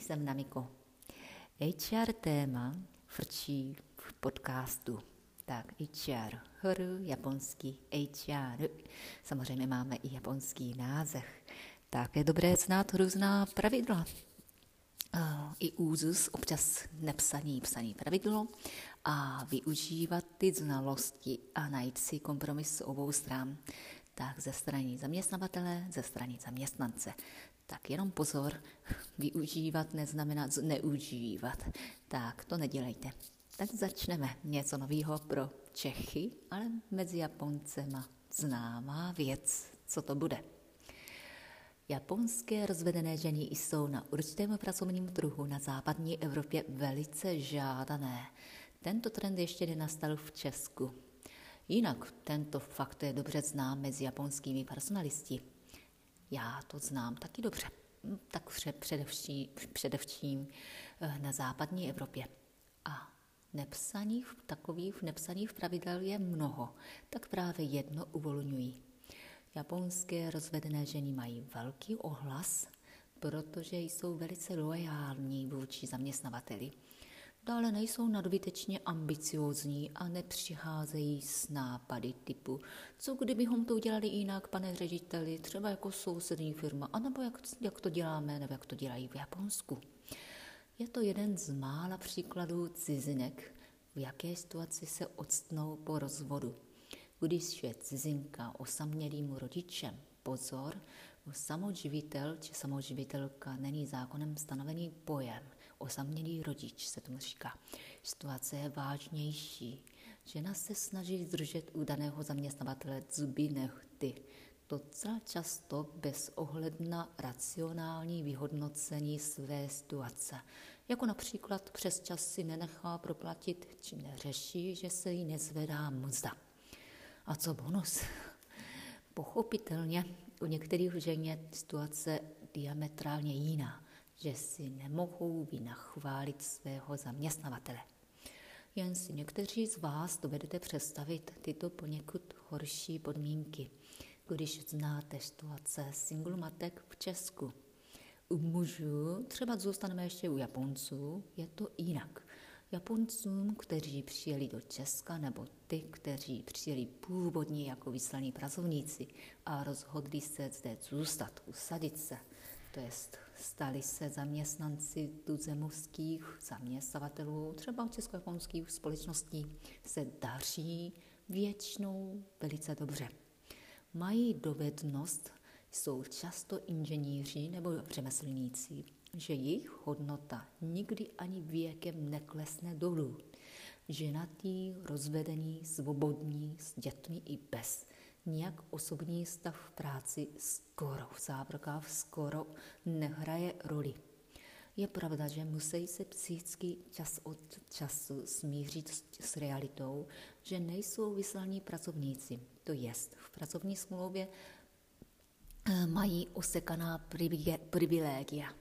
jsem Namiko. HR téma frčí v podcastu. Tak HR, hr, japonský HR. Samozřejmě máme i japonský název. Tak je dobré znát různá pravidla. I úzus, občas nepsaný, psaný pravidlo a využívat ty znalosti a najít si kompromis obou stran. Tak ze strany zaměstnavatele, ze strany zaměstnance. Tak jenom pozor, využívat neznamená neužívat. Tak to nedělejte. Tak začneme. Něco nového pro Čechy, ale mezi Japoncema známá věc. Co to bude? Japonské rozvedené ženy jsou na určitém pracovním trhu na západní Evropě velice žádané. Tento trend ještě nenastal v Česku. Jinak tento fakt je dobře znám mezi japonskými personalisti. Já to znám taky dobře. Hm, tak především, především eh, na západní Evropě. A nepsaných, takových nepsaných pravidel je mnoho, tak právě jedno uvolňují. Japonské rozvedené ženy mají velký ohlas, protože jsou velice loajální vůči zaměstnavateli. Dále nejsou nadbytečně ambiciózní a nepřicházejí s nápady typu, co kdybychom to udělali jinak, pane řediteli, třeba jako sousední firma, anebo jak, jak to děláme, nebo jak to dělají v Japonsku. Je to jeden z mála příkladů cizinek, v jaké situaci se odstnou po rozvodu. Když je cizinka osamělým rodičem, pozor, samoživitel či samoživitelka není zákonem stanovený pojem – osamělý rodič, se tomu říká. Situace je vážnější. Žena se snaží zdržet u daného zaměstnavatele zuby nechty. Docela často bez ohledu na racionální vyhodnocení své situace. Jako například přes čas si nenechá proplatit či neřeší, že se jí nezvedá mzda. A co bonus? Pochopitelně u některých žen je situace diametrálně jiná že si nemohou vynachválit svého zaměstnavatele. Jen si někteří z vás dovedete představit tyto poněkud horší podmínky, když znáte situace single matek v Česku. U mužů, třeba zůstaneme ještě u Japonců, je to jinak. Japoncům, kteří přijeli do Česka, nebo ty, kteří přijeli původně jako vyslaní pracovníci a rozhodli se zde zůstat, usadit se, to jest stali se zaměstnanci tuzemských zaměstnavatelů, třeba česko-japonských společností, se daří většinou velice dobře. Mají dovednost, jsou často inženýři nebo řemeslníci, že jejich hodnota nikdy ani věkem neklesne dolů. Ženatý, rozvedený, svobodní, s dětmi i bez – Nijak osobní stav v práci skoro, v závorkách skoro nehraje roli. Je pravda, že musí se psychicky čas od času smířit s, s realitou, že nejsou vyslaní pracovníci. To jest, v pracovní smlouvě eh, mají osekaná privilegia.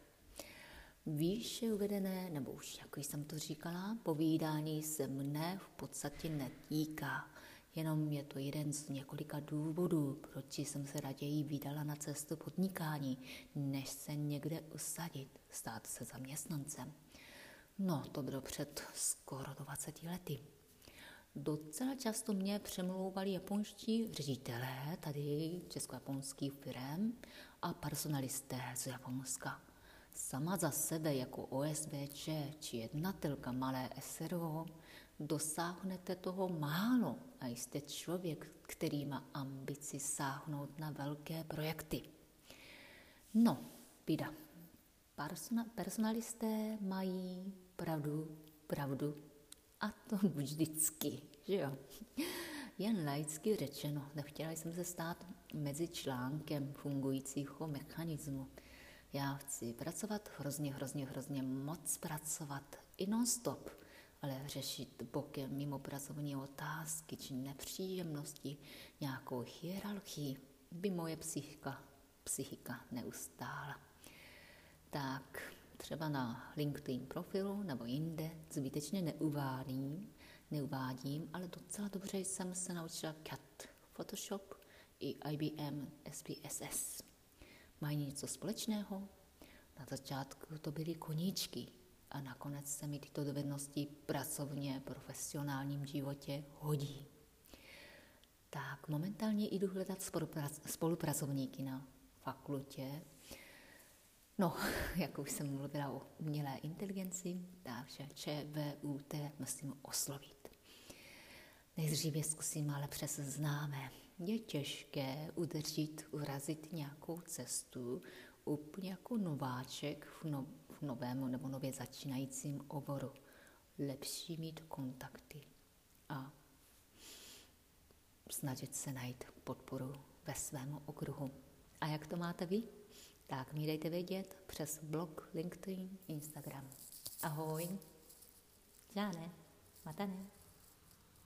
Výše uvedené, nebo už jak jsem to říkala, povídání se mne v podstatě netýká. Jenom je to jeden z několika důvodů, proč jsem se raději vydala na cestu podnikání, než se někde usadit, stát se zaměstnancem. No, to bylo před skoro 20 lety. Docela často mě přemlouvali japonští ředitelé, tady česko-japonský firm a personalisté z Japonska. Sama za sebe jako OSVČ či jednatelka malé SRO dosáhnete toho málo a jste člověk, který má ambici sáhnout na velké projekty. No, bída. Personalisté mají pravdu, pravdu a to vždycky, že jo. Jen laicky řečeno, nechtěla jsem se stát mezi článkem fungujícího mechanismu. Já chci pracovat hrozně, hrozně, hrozně moc pracovat i non-stop ale řešit bokem mimo pracovní otázky či nepříjemnosti, nějakou hierarchii, by moje psychika, psychika neustála. Tak třeba na LinkedIn profilu nebo jinde zbytečně neuvádím, neuvádím, ale docela dobře jsem se naučila CAT, Photoshop i IBM SPSS. Mají něco společného? Na začátku to byly koníčky a nakonec se mi tyto dovednosti pracovně, profesionálním životě hodí. Tak momentálně jdu hledat spolupracovníky na fakultě. No, jak už jsem mluvila o umělé inteligenci, takže ČVUT musím oslovit. Nejdříve zkusím ale přes známé. Je těžké udržet, urazit nějakou cestu úplně jako nováček v, no, v novém nebo nově začínajícím oboru. Lepší mít kontakty a snažit se najít podporu ve svém okruhu. A jak to máte vy? Tak mi dejte vědět přes blog, LinkedIn, Instagram. Ahoj. Žádné. Matané.